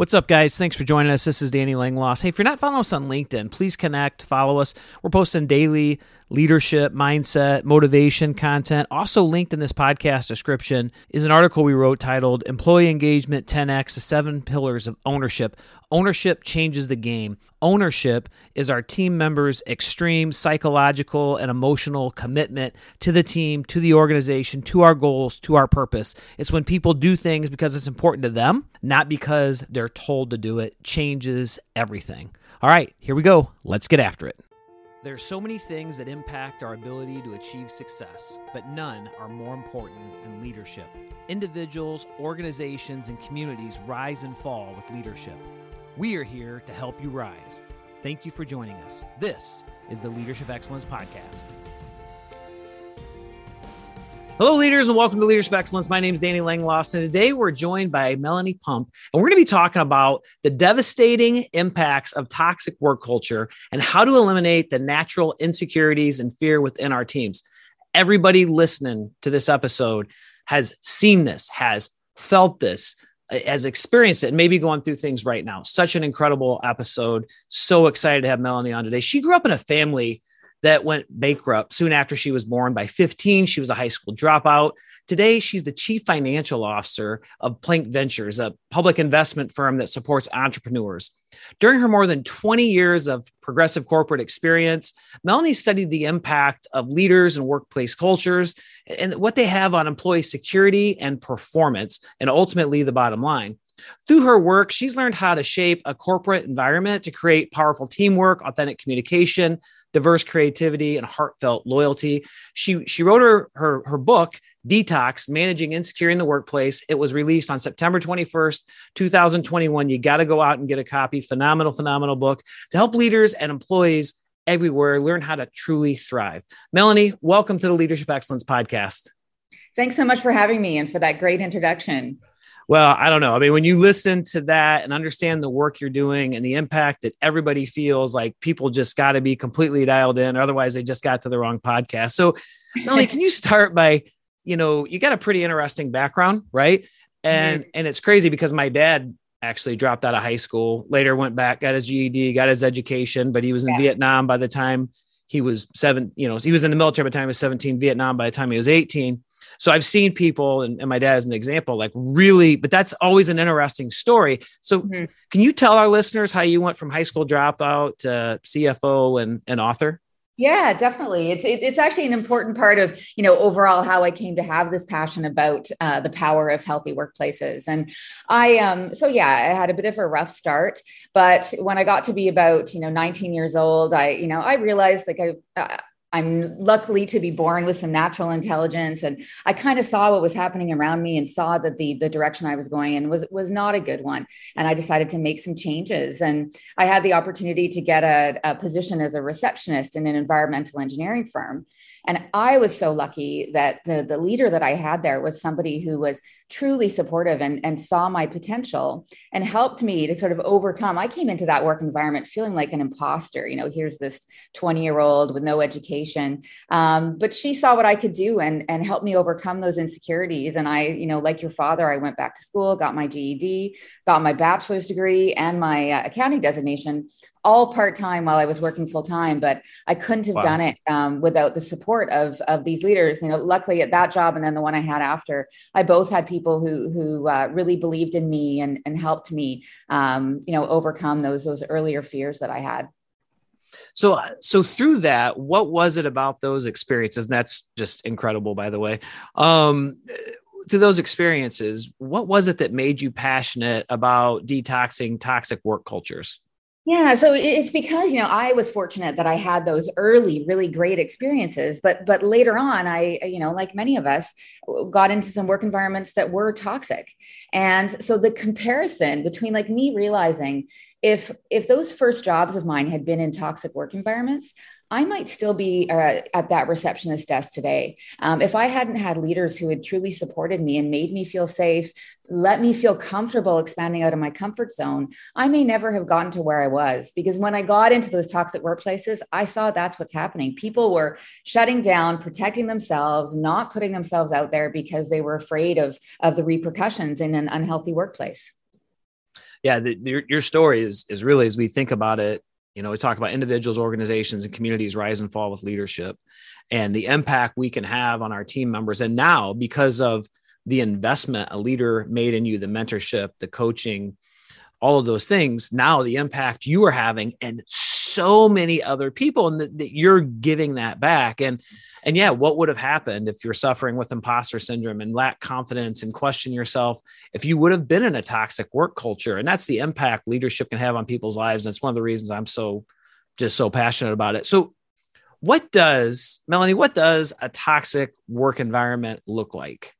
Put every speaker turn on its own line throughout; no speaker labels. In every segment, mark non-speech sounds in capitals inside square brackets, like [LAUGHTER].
What's up, guys? Thanks for joining us. This is Danny Langloss. Hey, if you're not following us on LinkedIn, please connect, follow us. We're posting daily leadership, mindset, motivation content. Also, linked in this podcast description is an article we wrote titled Employee Engagement 10X The Seven Pillars of Ownership. Ownership changes the game. Ownership is our team members' extreme psychological and emotional commitment to the team, to the organization, to our goals, to our purpose. It's when people do things because it's important to them, not because they're told to do it. Changes everything. All right, here we go. Let's get after it. There are so many things that impact our ability to achieve success, but none are more important than leadership. Individuals, organizations, and communities rise and fall with leadership. We are here to help you rise. Thank you for joining us. This is the Leadership Excellence Podcast. Hello, leaders, and welcome to Leadership Excellence. My name is Danny Langloss, and today we're joined by Melanie Pump, and we're going to be talking about the devastating impacts of toxic work culture and how to eliminate the natural insecurities and fear within our teams. Everybody listening to this episode has seen this, has felt this, has experienced it, and maybe going through things right now. Such an incredible episode. So excited to have Melanie on today. She grew up in a family that went bankrupt soon after she was born. By 15, she was a high school dropout. Today, she's the chief financial officer of Plank Ventures, a public investment firm that supports entrepreneurs. During her more than 20 years of progressive corporate experience, Melanie studied the impact of leaders and workplace cultures and what they have on employee security and performance, and ultimately the bottom line. Through her work, she's learned how to shape a corporate environment to create powerful teamwork, authentic communication, diverse creativity, and heartfelt loyalty. She she wrote her her, her book Detox: Managing Insecurity in the Workplace. It was released on September 21st, 2021. You got to go out and get a copy. Phenomenal, phenomenal book to help leaders and employees everywhere learn how to truly thrive. Melanie, welcome to the Leadership Excellence podcast.
Thanks so much for having me and for that great introduction
well, I don't know. I mean, when you listen to that and understand the work you're doing and the impact that everybody feels like people just got to be completely dialed in, otherwise they just got to the wrong podcast. So, Melanie, can you start by, you know, you got a pretty interesting background, right? And mm-hmm. and it's crazy because my dad actually dropped out of high school, later went back, got his GED, got his education, but he was in yeah. Vietnam by the time he was seven, you know, he was in the military by the time he was 17, Vietnam by the time he was 18 so I've seen people, and, and my dad is an example, like really, but that's always an interesting story. So mm-hmm. can you tell our listeners how you went from high school dropout to CFO and, and author?
Yeah, definitely. It's it, it's actually an important part of you know overall how I came to have this passion about uh, the power of healthy workplaces. And I um so yeah, I had a bit of a rough start, but when I got to be about you know 19 years old, I you know I realized like I. I'm luckily to be born with some natural intelligence, and I kind of saw what was happening around me and saw that the the direction I was going in was was not a good one. And I decided to make some changes. And I had the opportunity to get a, a position as a receptionist in an environmental engineering firm. And I was so lucky that the the leader that I had there was somebody who was truly supportive and, and saw my potential and helped me to sort of overcome. I came into that work environment feeling like an imposter. You know, here's this 20 year old with no education. Um, but she saw what I could do and, and helped me overcome those insecurities. And I, you know, like your father, I went back to school, got my GED, got my bachelor's degree and my uh, accounting designation all part time while I was working full time, but I couldn't have wow. done it um, without the support of of these leaders. You know, luckily at that job and then the one I had after, I both had people who who uh, really believed in me and and helped me, um, you know, overcome those those earlier fears that I had.
So, uh, so through that, what was it about those experiences? And that's just incredible, by the way. Um, through those experiences, what was it that made you passionate about detoxing toxic work cultures?
Yeah, so it's because you know I was fortunate that I had those early really great experiences, but but later on I you know like many of us got into some work environments that were toxic. And so the comparison between like me realizing if if those first jobs of mine had been in toxic work environments, I might still be uh, at that receptionist desk today. Um, if I hadn't had leaders who had truly supported me and made me feel safe, let me feel comfortable expanding out of my comfort zone, I may never have gotten to where I was. Because when I got into those toxic workplaces, I saw that's what's happening. People were shutting down, protecting themselves, not putting themselves out there because they were afraid of, of the repercussions in an unhealthy workplace.
yeah the, your, your story is is really as we think about it you know we talk about individuals organizations and communities rise and fall with leadership and the impact we can have on our team members. And now because of the investment a leader made in you the mentorship the coaching all of those things now the impact you are having and many other people and that, that you're giving that back. And and yeah what would have happened if you're suffering with imposter syndrome and lack confidence and question yourself if you would have been in a toxic work culture? And that's the impact leadership can have on people's lives. And it's one of the reasons i'm so just so passionate about it. So what does melanie what does a toxic work environment look like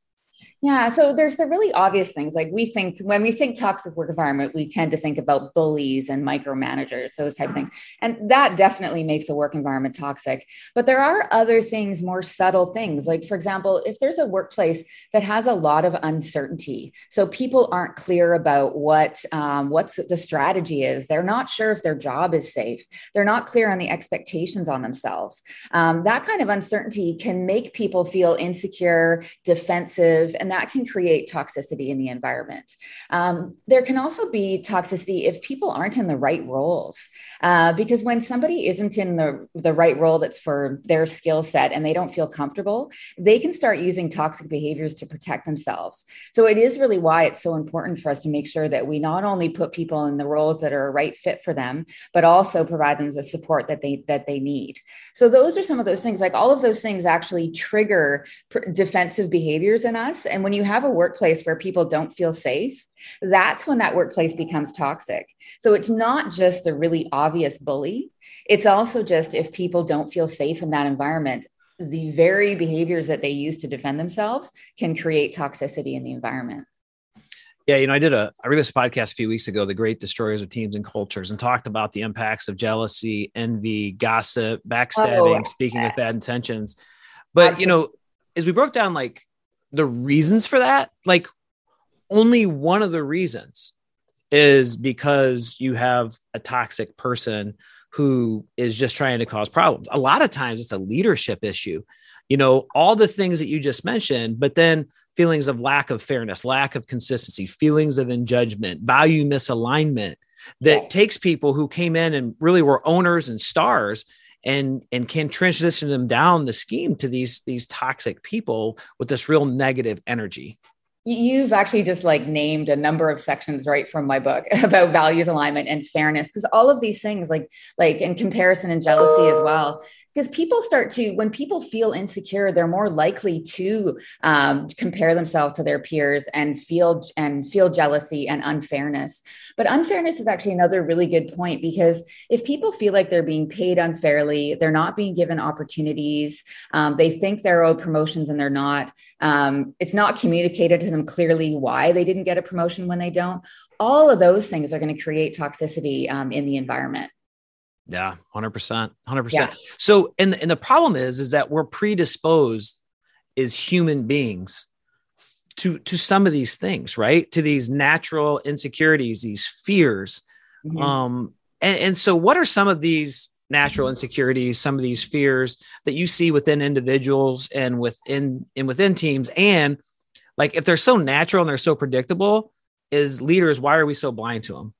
yeah, so there's the really obvious things like we think when we think toxic work environment, we tend to think about bullies and micromanagers, those type of things. And that definitely makes a work environment toxic. But there are other things, more subtle things. Like, for example, if there's a workplace that has a lot of uncertainty, so people aren't clear about what um, what's the strategy is, they're not sure if their job is safe, they're not clear on the expectations on themselves. Um, that kind of uncertainty can make people feel insecure, defensive, and that can create toxicity in the environment. Um, there can also be toxicity if people aren't in the right roles, uh, because when somebody isn't in the, the right role that's for their skill set and they don't feel comfortable, they can start using toxic behaviors to protect themselves. So it is really why it's so important for us to make sure that we not only put people in the roles that are a right fit for them, but also provide them the support that they that they need. So those are some of those things. Like all of those things actually trigger pr- defensive behaviors in us, and and when you have a workplace where people don't feel safe, that's when that workplace becomes toxic. So it's not just the really obvious bully, it's also just if people don't feel safe in that environment, the very behaviors that they use to defend themselves can create toxicity in the environment.
Yeah, you know, I did a I released a podcast a few weeks ago, The Great Destroyers of Teams and Cultures, and talked about the impacts of jealousy, envy, gossip, backstabbing, oh, speaking with bad intentions. But Absolutely. you know, as we broke down like the reasons for that, like only one of the reasons is because you have a toxic person who is just trying to cause problems. A lot of times it's a leadership issue. You know, all the things that you just mentioned, but then feelings of lack of fairness, lack of consistency, feelings of injudgment, value misalignment that yeah. takes people who came in and really were owners and stars and and can transition them down the scheme to these these toxic people with this real negative energy.
You've actually just like named a number of sections right from my book [LAUGHS] about values alignment and fairness because all of these things like like in comparison and jealousy as well because people start to when people feel insecure they're more likely to um, compare themselves to their peers and feel and feel jealousy and unfairness. But unfairness is actually another really good point because if people feel like they're being paid unfairly they're not being given opportunities um, they think they're owed promotions and they're not um, it's not communicated to them clearly why they didn't get a promotion when they don't all of those things are going to create toxicity um, in the environment
yeah, 100%. 100%. So and and the problem is is that we're predisposed as human beings to to some of these things, right? To these natural insecurities, these fears. Mm-hmm. Um and, and so what are some of these natural insecurities, some of these fears that you see within individuals and within and within teams and like if they're so natural and they're so predictable, as leaders, why are we so blind to them?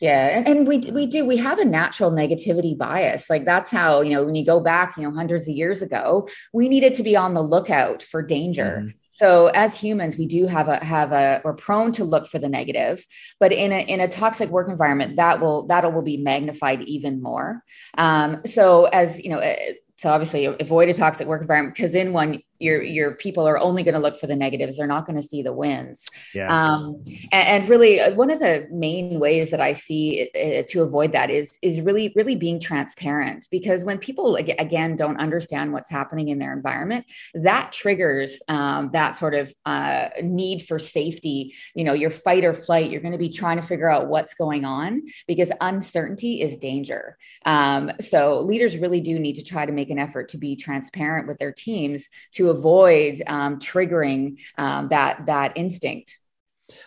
Yeah, and, we we do we have a natural negativity bias. Like that's how you know when you go back, you know, hundreds of years ago, we needed to be on the lookout for danger. Mm-hmm. So as humans, we do have a have a we're prone to look for the negative, but in a in a toxic work environment, that will that will be magnified even more. Um, so as you know, eh, so obviously avoid a toxic work environment because in one your your people are only going to look for the negatives. They're not going to see the wins. Yeah. um, and, and, really uh, one of the main ways that i see uh, to avoid that is is really really being transparent. Because when people again don't understand what's happening in their environment that triggers um, that sort of uh, need for safety. You know your fight or flight you're going to be trying to figure out what's going on because uncertainty is danger. Um, so leaders really do need to try to make an effort to be transparent with their teams to avoid um, triggering um, that that instinct.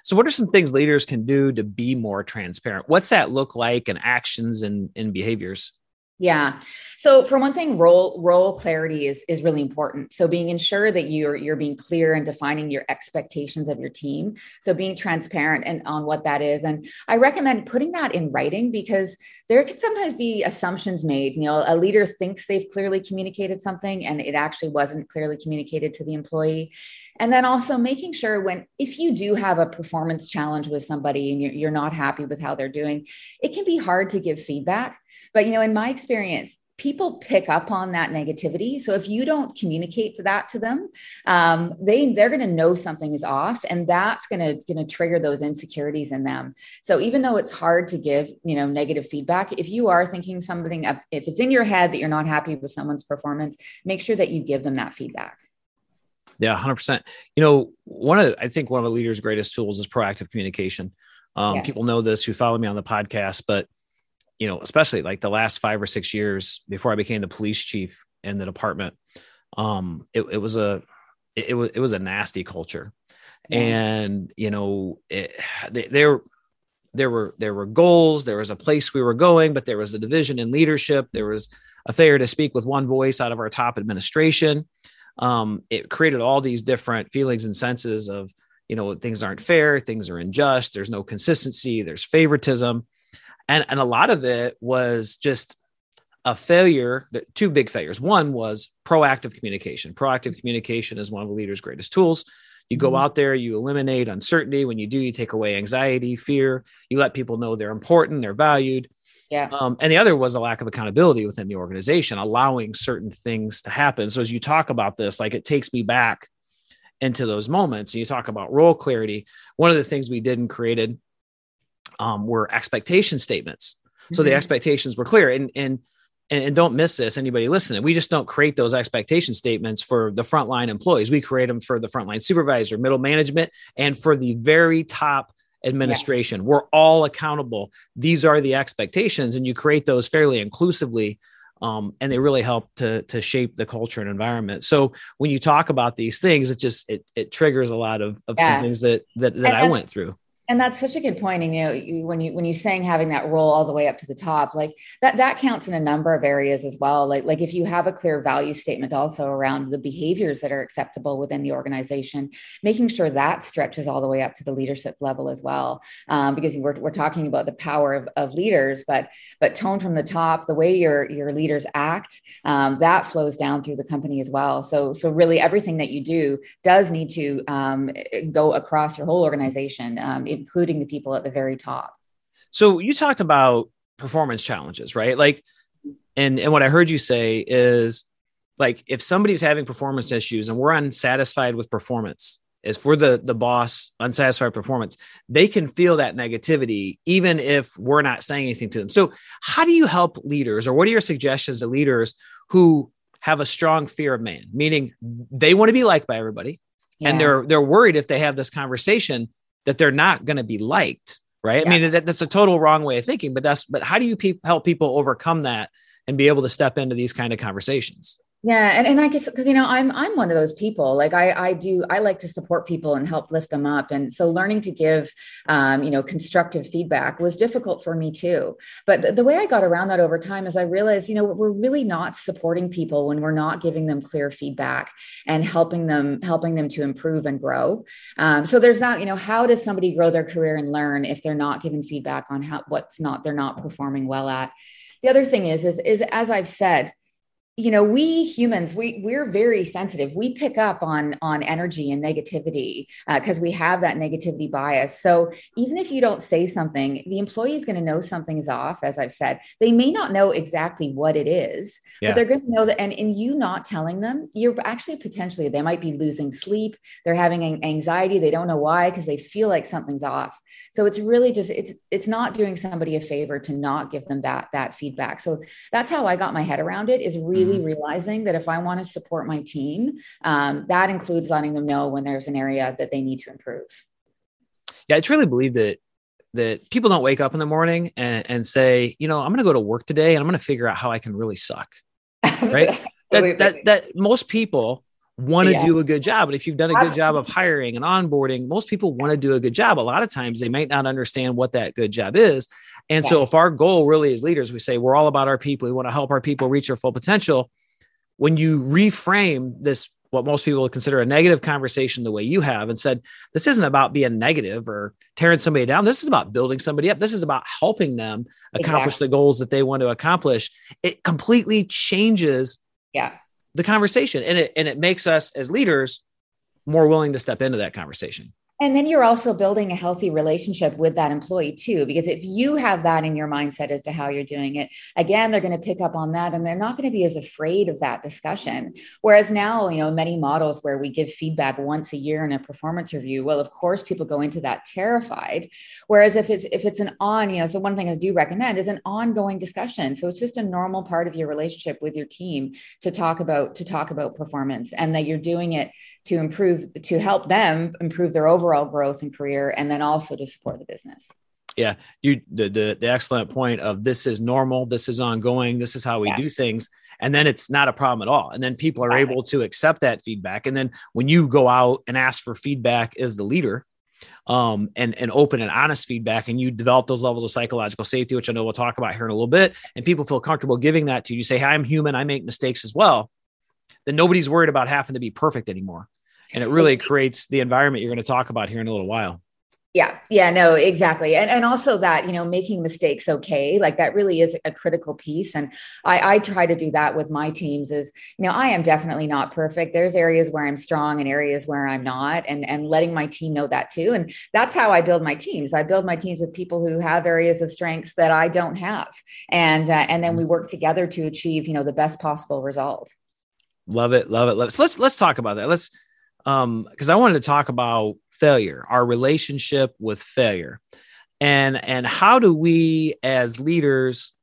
So, what are some things leaders can do to be more transparent? What's that look like in actions and behaviors?
Yeah. So for one thing, role role clarity is is really important. So being ensure that you're you're being clear and defining your expectations of your team. So being transparent and on what that is. And I recommend putting that in writing because there can sometimes be assumptions made. You know, a leader thinks they've clearly communicated something and it actually wasn't clearly communicated to the employee. And then also making sure when, if you do have a performance challenge with somebody and you're, you're not happy with how they're doing, it can be hard to give feedback. But, you know, in my experience, people pick up on that negativity. So if you don't communicate that to them um, they they're going to know something is off and that's going to going to trigger those insecurities in them. So even though it's hard to give you know negative feedback if you are thinking something if it's in your head that you're not happy with someone's performance make sure that you give them that feedback
yeah, 100%. You know, one of I think one of a leader's greatest tools is proactive communication. Um, yeah. People know this who follow me on the podcast, but you know, especially like the last five or six years before I became the police chief in the department, um, it, it was a it, it, was it was a nasty culture, yeah. and you know, it, they, there there were there were goals, there was a place we were going, but there was a division in leadership. There was a failure to speak with one voice out of our top administration um, it created all these different feelings and senses of you know things aren't fair things are unjust there's no consistency there's favoritism. And and a lot of it was just a failure two big failures. One was proactive communication. Proactive communication is one of the leader's greatest tools. You go mm-hmm. out there you eliminate uncertainty. When you do you take away anxiety fear. You let people know they're important they're valued
yeah.
Um, and the other was a lack of accountability within the organization, allowing certain things to happen. So as you talk about this, like it takes me back into those moments. And you talk about role clarity. One of the things we did and created um, were expectation statements. So mm-hmm. the expectations were clear. And and and don't miss this, anybody listening. We just don't create those expectation statements for the frontline employees. We create them for the frontline supervisor, middle management, and for the very top administration. Yeah. We're all accountable. These are the expectations, and you create those fairly inclusively. Um, and they really help to to shape the culture and environment. So when you talk about these things, it just it it triggers a lot of, of yeah. some things that that, that I went through
and that's such a good point. and you know you, when you when you're saying having that role all the way up to the top like that that counts in a number of areas as well like like if you have a clear value statement also around the behaviors that are acceptable within the organization making sure that stretches all the way up to the leadership level as well um, because we're, we're talking about the power of, of leaders but but tone from the top the way your your leaders act um, that flows down through the company as well so so really everything that you do does need to um, go across your whole organization um, including the people at the very top.
So you talked about performance challenges, right? Like, and and what I heard you say is like if somebody's having performance issues and we're unsatisfied with performance, if we're the the boss unsatisfied performance, they can feel that negativity even if we're not saying anything to them. So how do you help leaders, or what are your suggestions to leaders who have a strong fear of man, meaning they want to be liked by everybody, yeah. and they're they're worried if they have this conversation that they're not going to be liked right yeah. i mean that, that's a total wrong way of thinking but that's but how do you pe- help people overcome that and be able to step into these kind of conversations
yeah, and, and I guess because you know I'm I'm one of those people. Like I I do I like to support people and help lift them up, and so learning to give um, you know constructive feedback was difficult for me too. But the, the way I got around that over time is I realized you know we're really not supporting people when we're not giving them clear feedback and helping them helping them to improve and grow. Um, so there's that you know how does somebody grow their career and learn if they're not given feedback on how what's not they're not performing well at. The other thing is is is as I've said you know we humans we we're very sensitive. We pick up on on energy and negativity because uh, we have that negativity bias. So even if you don't say something the employee is going to know something is off as i've said. They may not know exactly what it is yeah. but they're going to know that and in you not telling them you're actually potentially they might be losing sleep they're having anxiety they don't know why because they feel like something's off. So it's really just it's it's not doing somebody a favor to not give them that that feedback. So that's how i got my head around it is really really mm-hmm. realizing that if I want to support my team, um, that includes letting them know when there's an area that they need to improve.
Yeah, I truly believe that that people don't wake up in the morning and, and say, you know, I'm going to go to work today and I'm going to figure out how I can really suck. [LAUGHS] Right. that, that, that most people want to yeah. do a good job. But if you've done a good job of hiring and onboarding, most people want to do a good job. A lot of times they might not understand what that good job is. And yeah. so if our goal really as leaders, we say we're all about our people, we want to help our people reach their full potential. When you reframe this, what most people would consider a negative conversation the way you have and said, this isn't about being negative or tearing somebody down. This is about building somebody up. This is about helping them accomplish exactly. the goals that they want to accomplish. It completely changes
yeah.
the conversation. And it and it makes us as leaders more willing to step into that conversation.
And then you're also building a healthy relationship with that employee too, because if you have that in your mindset as to how you're doing it, again, they're going to pick up on that and they're not going to be as afraid of that discussion. Whereas now, you know, many models where we give feedback once a year in a performance review, well, of course, people go into that terrified. Whereas if it's if it's an on, you know, so one thing I do recommend is an ongoing discussion. So it's just a normal part of your relationship with your team to talk about to talk about performance and that you're doing it to improve to help them improve their overall growth and career and then also to support the business
yeah you the the, the excellent point of this is normal this is ongoing this is how we yeah. do things and then it's not a problem at all and then people are able to accept that feedback and then when you go out and ask for feedback as the leader um, and and open and honest feedback, and you develop those levels of psychological safety, which I know we'll talk about here in a little bit, and people feel comfortable giving that to you. You say, "Hey, I'm human. I make mistakes as well." Then nobody's worried about having to be perfect anymore and it really creates the environment you're going to talk about here in a little while.
Yeah yeah no exactly. And and also that you know making mistakes okay like that really is a critical piece. And i i try to do that with my teams is you know i am definitely not perfect. There's areas where i'm strong and areas where i'm not and and letting my team know that too. And that's how i build my teams. I build my teams with people who have areas of strengths that i don't have. And uh, and then we work together to achieve you know the best possible result.
Love it love it love it. So let's let's talk about that. Let's um because i wanted to talk about failure our relationship with failure. And and how do we as leaders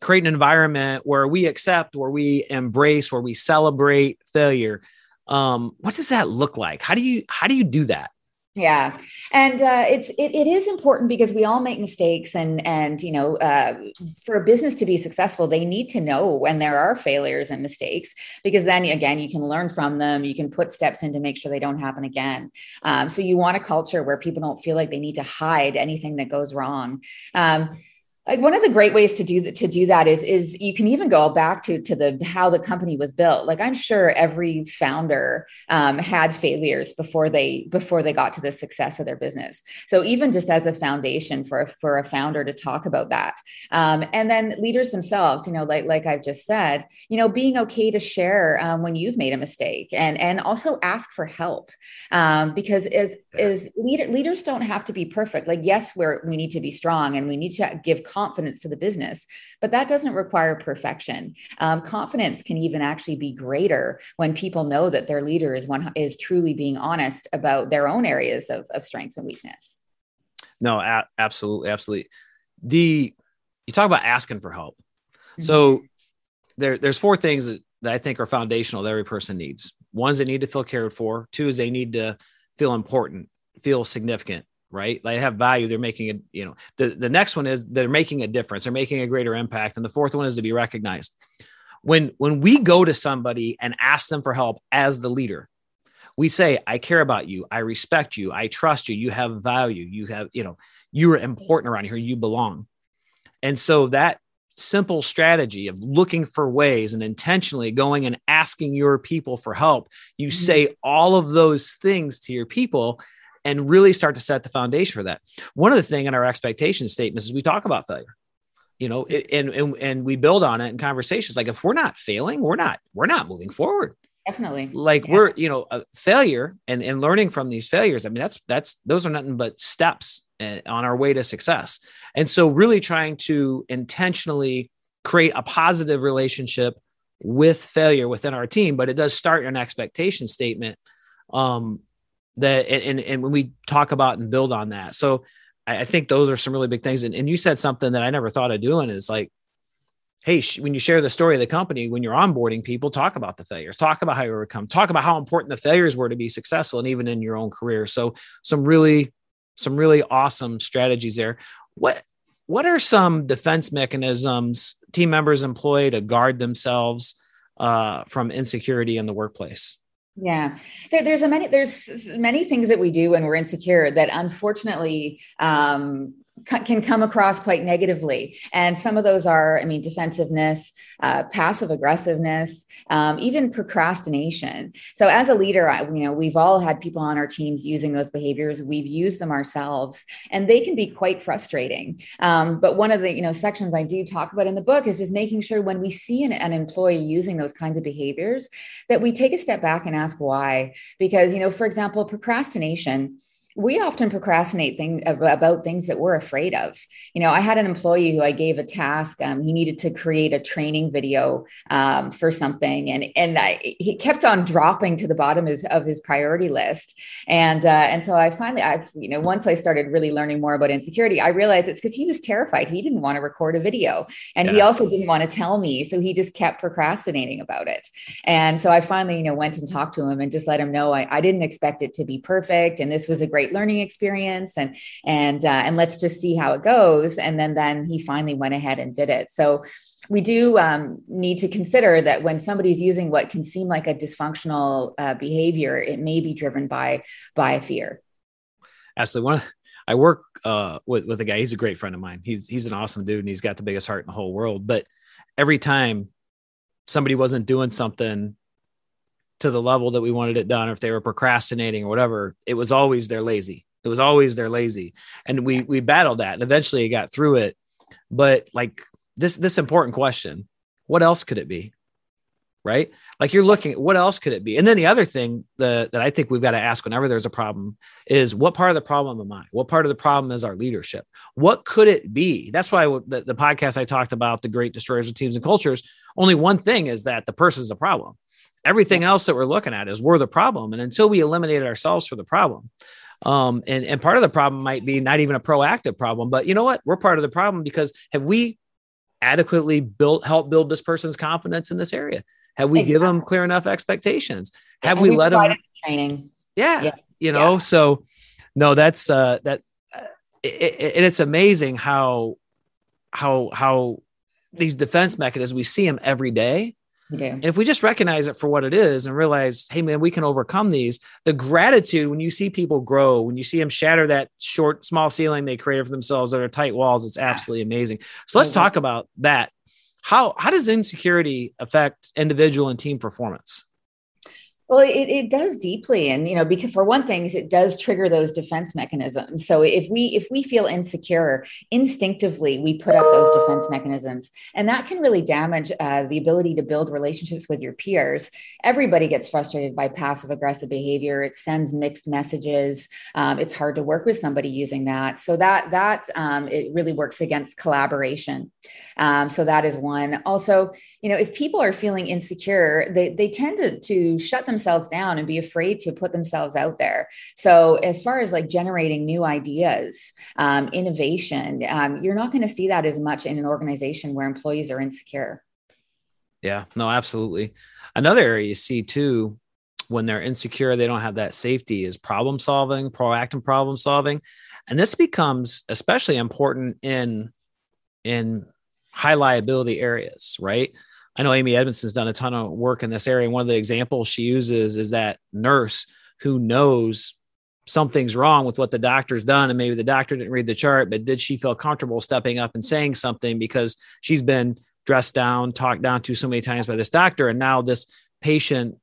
create an environment where we accept where we embrace where we celebrate failure? Um what does that look like? How do you how do you do that
yeah, and uh, it's it, it is important because we all make mistakes, and and you know, uh, for a business to be successful, they need to know when there are failures and mistakes because then again, you can learn from them. You can put steps in to make sure they don't happen again. Um, so you want a culture where people don't feel like they need to hide anything that goes wrong. Um, like one of the great ways to do that to do that is is you can even go back to to the how the company was built. Like i'm sure every founder um, had failures before they before they got to the success of their business. So even just as a foundation for for a founder to talk about that. Um, and then leaders themselves you know like like i've just said you know being okay to share um, when you've made a mistake and and also ask for help. Um, because as is leader, leaders don't have to be perfect. Like yes we're we need to be strong and we need to give confidence to the business but that doesn't require perfection. Um, confidence can even actually be greater when people know that their leader is one is truly being honest about their own areas of, of strengths and weakness.
No a- absolutely absolutely. The you talk about asking for help. Mm-hmm. so there, there's four things that, that i think are foundational that every person needs. One is they need to feel cared for. Two is they need to feel important, feel significant, right? They have value. They're making it, you know, the, the next one is they're making a difference. They're making a greater impact. And the fourth one is to be recognized. When, when we go to somebody and ask them for help as the leader, we say, I care about you. I respect you. I trust you. You have value. You have, you know, you're important around here. You belong. And so that simple strategy of looking for ways and intentionally going and asking your people for help, you mm-hmm. say all of those things to your people and really start to set the foundation for that. One of the thing in our expectation statements is we talk about failure. You know, and, and and we build on it in conversations. Like if we're not failing, we're not we're not moving forward
definitely
like yeah. we're you know failure and and learning from these failures i mean that's that's those are nothing but steps eh, on our way to success and so really trying to intentionally create a positive relationship with failure within our team but it does start an expectation statement um that and and when we talk about and build on that so I, think those are some really big things and, and you said something that i never thought of doing is like hey, when you share the story of the company, when you're onboarding people, talk about the failures, talk about how you overcome, talk about how important the failures were to be successful and even in your own career. So some really, some really awesome strategies there. What what are some defense mechanisms team members employ to guard themselves uh, from insecurity in the workplace?
Yeah, there, there's a many there's many things that we do when we're insecure that unfortunately um, can come across quite negatively. And some of those are, I mean, defensiveness, uh, passive aggressiveness, um, even procrastination. So as a leader, I, you know, we've all had people on our teams using those behaviors. We've used them ourselves, and they can be quite frustrating. Um, but one of the you know sections I do talk about in the book is just making sure when we see an, an employee using those kinds of behaviors that we take a step back and ask why. Because you know, for example, procrastination we often procrastinate things about things that we're afraid of. You know, I had an employee who I gave a task. Um, he needed to create a training video um, for something, and and I, he kept on dropping to the bottom of his, of his priority list. And uh, and so I finally, I've you know, once I started really learning more about insecurity, I realized it's because he was terrified. He didn't want to record a video, and yeah. he also didn't want to tell me, so he just kept procrastinating about it. And so I finally, you know, went and talked to him and just let him know I, I didn't expect it to be perfect, and this was a great great learning experience and and uh, and let's just see how it goes and then then he finally went ahead and did it so we do um, need to consider that when somebody's using what can seem like a dysfunctional uh, behavior it may be driven by by fear
absolutely one I work uh, with with a guy. He's a great friend of mine. He's he's an awesome dude, and he's got the biggest heart in the whole world. But every time somebody wasn't doing something to the level that we wanted it done, or if they were procrastinating or whatever, it was always they're lazy. It was always they're lazy. And we we battled that and eventually it got through it. But like this this important question, what else could it be? Right? Like you're looking at what else could it be? And then the other thing that, that I think we've got to ask whenever there's a problem is what part of the problem am I? What part of the problem is our leadership? What could it be? That's why the, the podcast I talked about, the great destroyers of teams and cultures, only one thing is that the person is a problem everything else that we're looking at is we're the problem and until we eliminate ourselves for the problem um, and and part of the problem might be not even a proactive problem but you know what we're part of the problem because have we adequately built help build this person's confidence in this area have we exactly. given them clear enough expectations have we, we let them
training
yeah, yeah. you know yeah. so no that's uh that uh, it, it, it's amazing how how how these defense mechanisms we see them every day
do.
And if we just recognize it for what it is and realize, hey, man, we can overcome these, the gratitude when you see people grow, when you see them shatter that short, small ceiling they created for themselves that are tight walls, it's absolutely amazing. So let's talk about that. How, how does insecurity affect individual and team performance?
Well, it, it does deeply, and you know, because for one thing, it does trigger those defense mechanisms. So if we if we feel insecure, instinctively we put up those defense mechanisms, and that can really damage uh, the ability to build relationships with your peers. Everybody gets frustrated by passive aggressive behavior. It sends mixed messages. Um, it's hard to work with somebody using that. So that that um, it really works against collaboration. Um, so that is one. Also, you know, if people are feeling insecure, they they tend to to shut them themselves down and be afraid to put themselves out there. So, as far as like generating new ideas, um, innovation, um, you're not going to see that as much in an organization where employees are insecure.
Yeah, no, absolutely. Another area you see too when they're insecure, they don't have that safety is problem solving, proactive problem solving. And this becomes especially important in in high liability areas, right? I know Amy Edmondson's done a ton of work in this area. And one of the examples she uses is that nurse who knows something's wrong with what the doctor's done. And maybe the doctor didn't read the chart, but did she feel comfortable stepping up and saying something because she's been dressed down, talked down to so many times by this doctor. And now this patient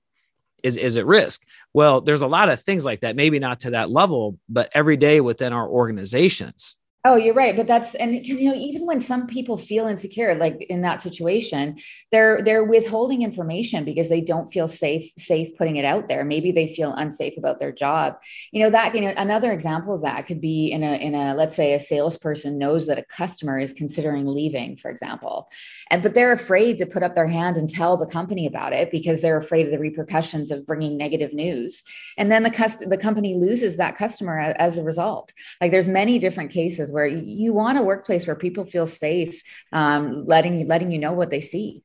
is, is at risk. Well, there's a lot of things like that, maybe not to that level, but every day within our organizations
Oh, you're right, but that's and because you know even when some people feel insecure, like in that situation, they're they're withholding information because they don't feel safe safe putting it out there. Maybe they feel unsafe about their job. You know that you know another example of that could be in a in a let's say a salesperson knows that a customer is considering leaving, for example, and but they're afraid to put up their hand and tell the company about it because they're afraid of the repercussions of bringing negative news, and then the cust- the company loses that customer as a result. Like there's many different cases where you want a workplace where people feel safe, um, letting you letting you know what they see.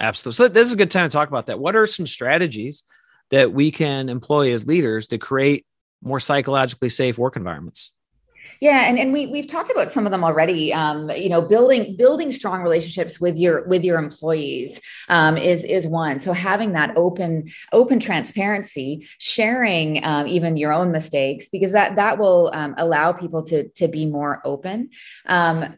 Absolutely. So this is a good time to talk about that. What are some strategies that we can employ as leaders to create more psychologically safe work environments?
Yeah, and, and we we've talked about some of them already. Um, you know, building building strong relationships with your with your employees um, is is one. So having that open open transparency, sharing um, even your own mistakes, because that that will um, allow people to to be more open. Um,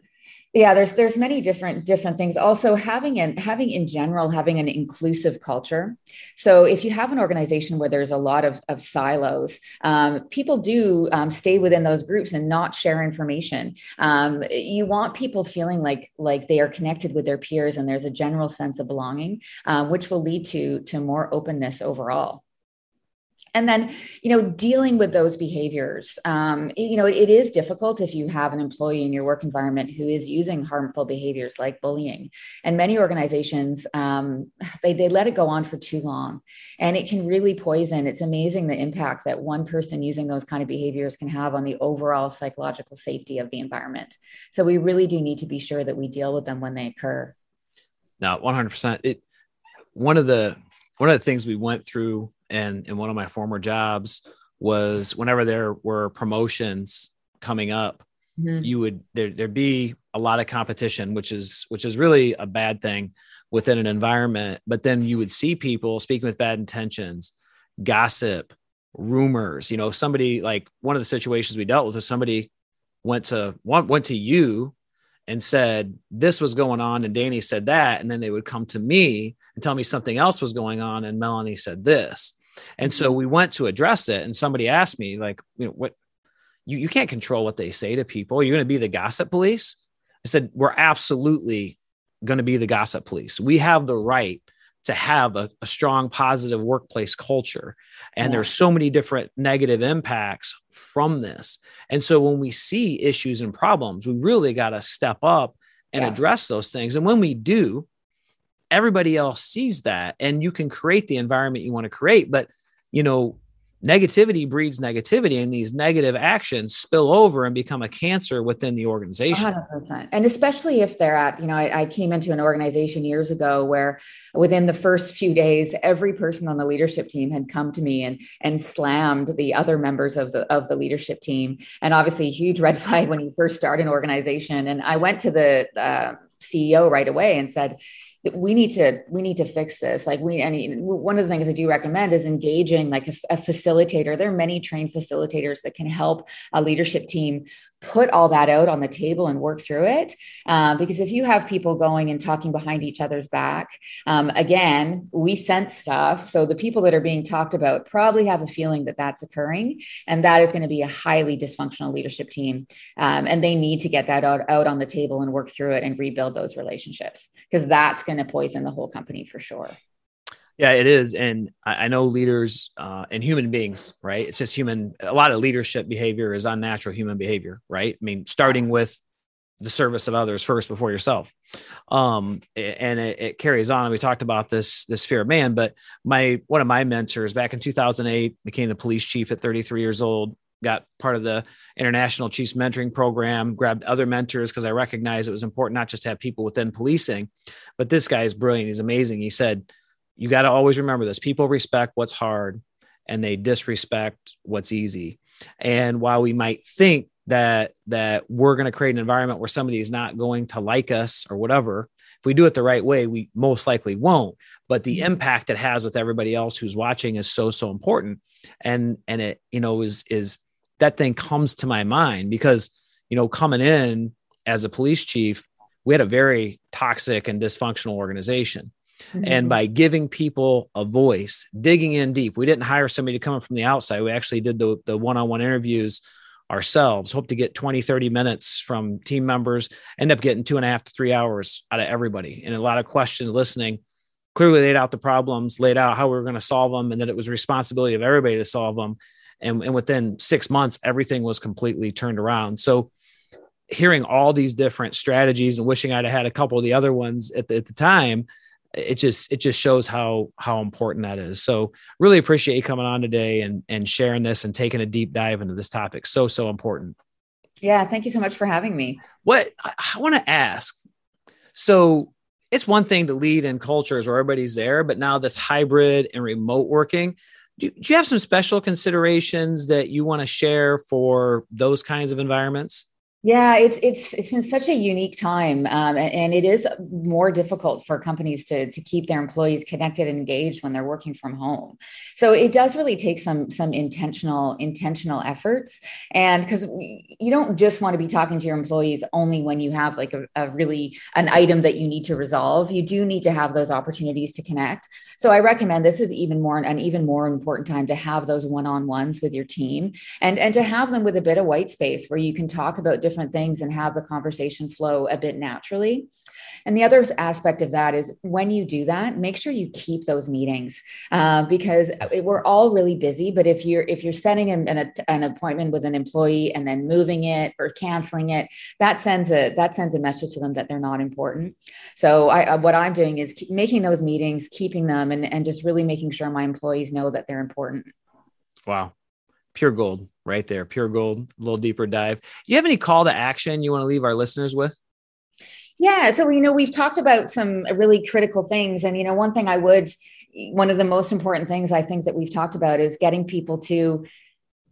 yeah there's there's many different different things. Also having and having in general having an inclusive culture. So if you have an organization where there's a lot of, of silos um, people do um, stay within those groups and not share information. Um, you want people feeling like like they are connected with their peers and there's a general sense of belonging um, which will lead to to more openness overall and then you know dealing with those behaviors um, you know it, it is difficult if you have an employee in your work environment who is using harmful behaviors like bullying. And many organizations um, [SIGHS] they, they let it go on for too long. And it can really poison. It's amazing the impact that one person using those kind of behaviors can have on the overall psychological safety of the environment. So we really do need to be sure that we deal with them when they occur.
Now 100% it one of the one of the things we went through and in one of my former jobs was whenever there were promotions coming up mm-hmm. you would there there'd be a lot of competition which is which is really a bad thing within an environment but then you would see people speaking with bad intentions gossip rumors you know somebody like one of the situations we dealt with was somebody went to went to you and said this was going on and Danny said that and then they would come to me and tell me something else was going on and Melanie said this and so mm-hmm. we went to address it, and somebody asked me, like, you know, what you, you can't control what they say to people. You're going to be the gossip police. I said, we're absolutely going to be the gossip police. We have the right to have a, a strong, positive workplace culture. And yeah. there's so many different negative impacts from this. And so when we see issues and problems, we really got to step up and yeah. address those things. And when we do, everybody else sees that and you can create the environment you want to create but you know negativity breeds negativity and these negative actions spill over and become a cancer within the organization.
100%. and especially if they're at you know I, I, came into an organization years ago where within the first few days every person on the leadership team had come to me and and slammed the other members of the of the leadership team. And obviously a huge red [LAUGHS] flag when you first start an organization. And i went to the uh, ceo right away and said we need to we need to fix this. Like we mean, one of the things i do recommend is engaging like a, a facilitator. There are many trained facilitators that can help a leadership team put all that out on the table and work through it. Uh, because if you have people going and talking behind each other's back, um, again, we sense stuff. So the people that are being talked about probably have a feeling that that's occurring. And that is going to be a highly dysfunctional leadership team. Um, and they need to get that out, out on the table and work through it and rebuild those relationships because that's going to poison the whole company for sure.
Yeah, it is. And I, I know leaders uh, and human beings, right? It's just human. A lot of leadership behavior is unnatural human behavior, right? I mean, starting with the service of others first before yourself. Um, and it, it carries on. We talked about this, this fear of man, but my, one of my mentors back in 2008 became the police chief at 33 years old, got part of the international chiefs mentoring program grabbed other mentors because i recognized it was important not just to have people within policing but this guy is brilliant he's amazing he said you got to always remember this. People respect what's hard and they disrespect what's easy. And while we might think that that we're going to create an environment where somebody is not going to like us or whatever if we do it the right way we most likely won't. But the mm-hmm. impact it has with everybody else who's watching is so so important. And and it you know is is that thing comes to my mind because you know coming in as a police chief we had a very toxic and dysfunctional organization Mm-hmm. And by giving people a voice, digging in deep, we didn't hire somebody to come in from the outside. We actually did the, the one-on-one interviews ourselves, hope to get 20, 30 minutes from team members, end up getting two and a half to three hours out of everybody and a lot of questions listening. Clearly laid out the problems, laid out how we were going to solve them, and that it was responsibility of everybody to solve them. And, and within six months, everything was completely turned around. So hearing all these different strategies and wishing I'd have had a couple of the other ones at the, at the time it just it just shows how how important that is. So really appreciate you coming on today and and sharing this and taking a deep dive into this topic. So so important.
Yeah thank you so much for having me.
What i, I want to ask so it's one thing to lead in cultures where everybody's there but now this hybrid and remote working do, do you have some special considerations that you want to share for those kinds of environments?
Yeah, it's it's it's been such a unique time, um, and it is more difficult for companies to to keep their employees connected and engaged when they're working from home. So it does really take some some intentional intentional efforts, and because you don't just want to be talking to your employees only when you have like a, a really an item that you need to resolve. You do need to have those opportunities to connect. So I recommend this is even more an even more important time to have those one on ones with your team, and and to have them with a bit of white space where you can talk about different things and have the conversation flow a bit naturally. And the other aspect of that is when you do that, make sure you keep those meetings uh, because we're all really busy. But if you're if you're setting an, an, an, appointment with an employee and then moving it or canceling it, that sends a that sends a message to them that they're not important. So I, what I'm doing is making those meetings, keeping them, and and just really making sure my employees know that they're important.
Wow pure gold right there pure gold a little deeper dive you have any call to action you want to leave our listeners with
yeah so you know we've talked about some really critical things and you know one thing i would one of the most important things i think that we've talked about is getting people to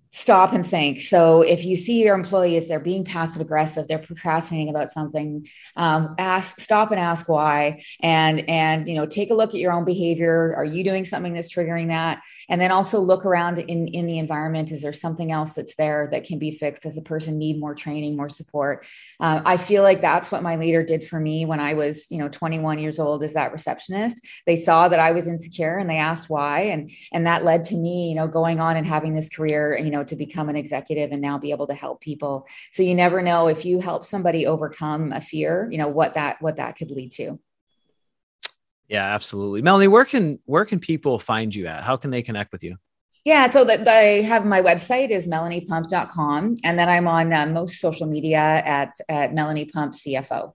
stop and think. So if you see your employees, they're being passive aggressive, they're procrastinating about something, um, ask, stop and ask why, and and you know take a look at your own behavior. Are you doing something that's triggering that? And then also look around in in the environment. Is there something else that's there that can be fixed? Does the person need more training, more support? Uh, I feel like that's what my leader did for me when I was you know 21 years old as that receptionist. They saw that I was insecure and they asked why, and and that led to me you know going on and having this career you know to become an executive and now be able to help people so you never know if you help somebody overcome a fear you know what that what that could lead to
yeah absolutely melanie where can where can people find you at how can they connect with you
yeah, so that I have my website is melaniepump.com and then I'm on uh, most social media at at Melanie Pump CFO.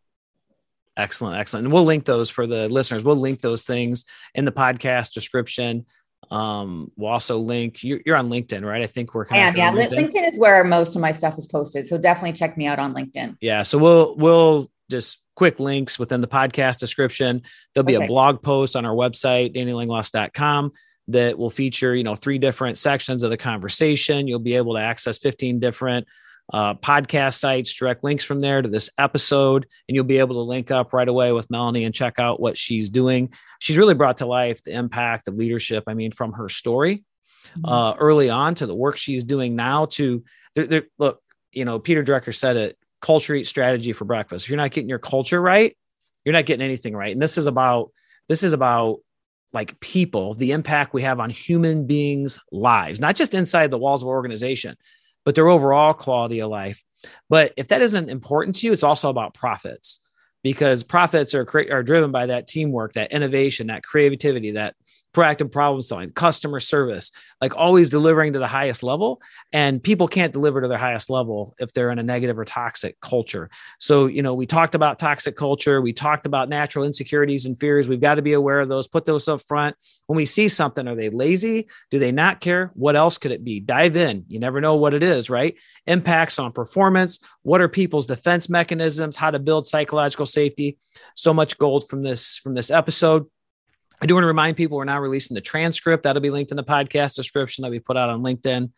Excellent, excellent. And we'll link those for the listeners. We'll link those things in the podcast description. Um, we'll also link. You're, you're on LinkedIn, right? I think we're
kind yeah, yeah. LinkedIn. LinkedIn is where most of my stuff is posted, so definitely check me out on LinkedIn.
Yeah, so we'll we'll just quick links within the podcast description. There'll be okay. a blog post on our website, dannylangloss.com that will feature, you know, three different sections of the conversation. You'll be able to access 15 different uh, podcast sites, direct links from there to this episode, and you'll be able to link up right away with Melanie and check out what she's doing. She's really brought to life the impact of leadership. I mean, from her story mm-hmm. uh, early on to the work she's doing now to there, there, look, you know, Peter Drucker said it culture eat strategy for breakfast. If you're not getting your culture right, you're not getting anything right. And this is about this is about like people, the impact we have on human beings' lives, not just inside the walls of organization, but their overall quality of life. But if that isn't important to you, it's also about profits because profits are are driven by that teamwork, that innovation, that creativity, that proactive problem solving, customer service, like always delivering to the highest level. And people can't deliver to their highest level if they're in a negative or toxic culture. So, you know, we talked about toxic culture, we talked about natural insecurities and fears. We've got to be aware of those, put those up front. When we see something, are they lazy? Do they not care? What else could it be? Dive in. You never know what it is, right? Impacts on performance. What are people's defense mechanisms? How to build psychological safety. So much gold from this from this episode. I do want to remind people we're now releasing the transcript. That'll be linked in the podcast description. That'll be put out on LinkedIn.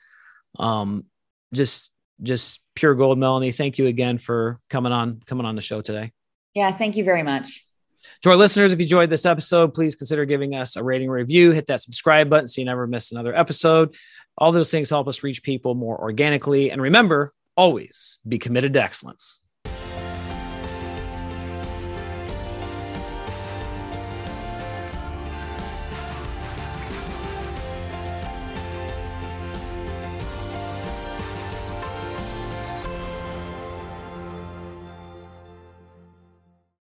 Um, just just pure gold, Melanie. Thank you again for coming on coming on the show today.
Yeah, thank you very much.
To our listeners, if you enjoyed this episode, please consider giving us a rating review. Hit that subscribe button so you never miss another episode. All those things help us reach people more organically. And remember, always be committed to excellence.